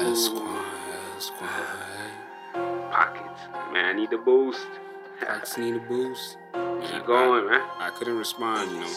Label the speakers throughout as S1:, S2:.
S1: Esquire, Esquire.
S2: Pockets. Man, I need the boost.
S1: Pockets need a boost.
S2: Keep going, man.
S1: I couldn't respond, you know.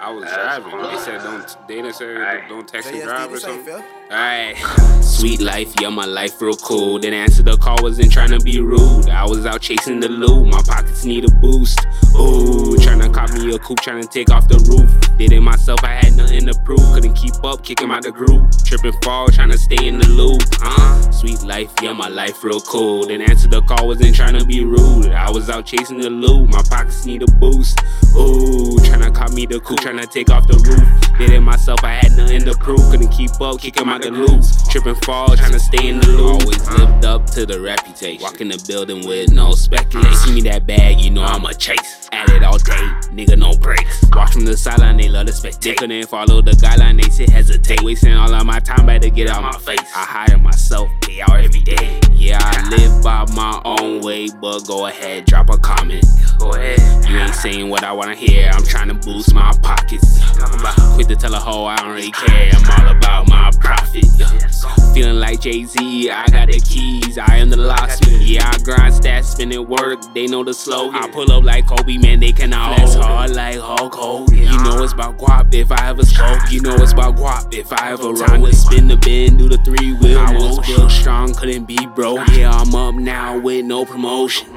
S1: I was
S2: That's
S1: driving.
S2: fine.
S1: They said don't. They didn't say
S2: Alright.
S1: don't text and drive or something. Alright. Sweet life, yeah, my life real cool. Didn't answer the call, wasn't trying to be rude. I was out chasing the loot, my pockets need a boost. Ooh, trying to cop me a coupe, trying to take off the roof. Did it myself, I had nothing to prove. Couldn't keep up, kicking out the groove. Tripping fall, trying to stay in the loop. Uh, sweet life, yeah, my life real cool. Didn't answer the call, wasn't trying to be rude. I was out chasing the loot, my pockets need a boost. Ooh, trying to cop me the coupe, trying to take off the roof. Did it myself, I had nothing to prove. Couldn't keep up, kicking out the loop. Tripping fall, trying to stay in the loop. Always lived up to the reputation. Walk in the building with no speculation. See me that bag, you know I'm a chase. At it all day, nigga, no breaks. Watch from the sideline, they love to spectate. Couldn't follow the guideline, they sit hesitate. Wasting all of my time, better get out my face. I hire myself, pay out every day. Yeah, I live by my own way, but go ahead, drop a comment.
S2: Go ahead.
S1: You ain't saying what I wanna hear. I'm trying to boost my pockets. Quit to tell a hoe I don't really care. I'm all about my profit. Feeling like Jay Z, I got the keys. I am the locksmith. Yeah, I grind stats, spinning work. They know the slogan. I pull up like Kobe, man. They cannot flex hard like Hulk Hogan. You know it's about guap if I ever scope. You know it's about guap if I ever roll. Time to spin the bend, do the three wheel. I was still strong, couldn't be broke. Yeah, I'm up now with no promotion.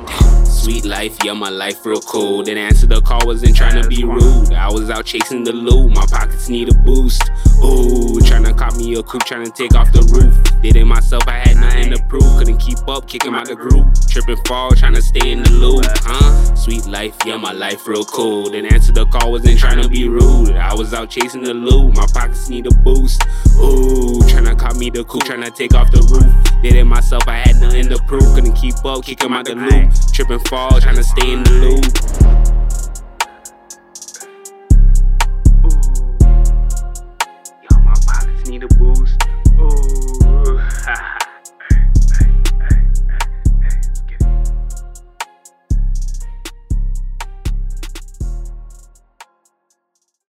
S1: Sweet life, yeah, my life real cool. Didn't answer the call, wasn't trying to be rude. I was out chasing the loot, my pockets need a boost. Ooh, trying to cop me a coupe, trying to take off the roof. Did it myself, I had nothing to prove. Couldn't keep up, kicking out the groove. Tripping fall, trying to stay in the loop. Huh? Sweet life, yeah, my life real cool. Didn't answer the call, wasn't trying to be rude. I was out chasing the loot, my pockets need a boost. Ooh, trying to cop me the coupe, trying to take off the roof. Did it myself, I had nothing to prove. Couldn't keep up, kicking out the loop. Tripping fall, trying to stay in the loop.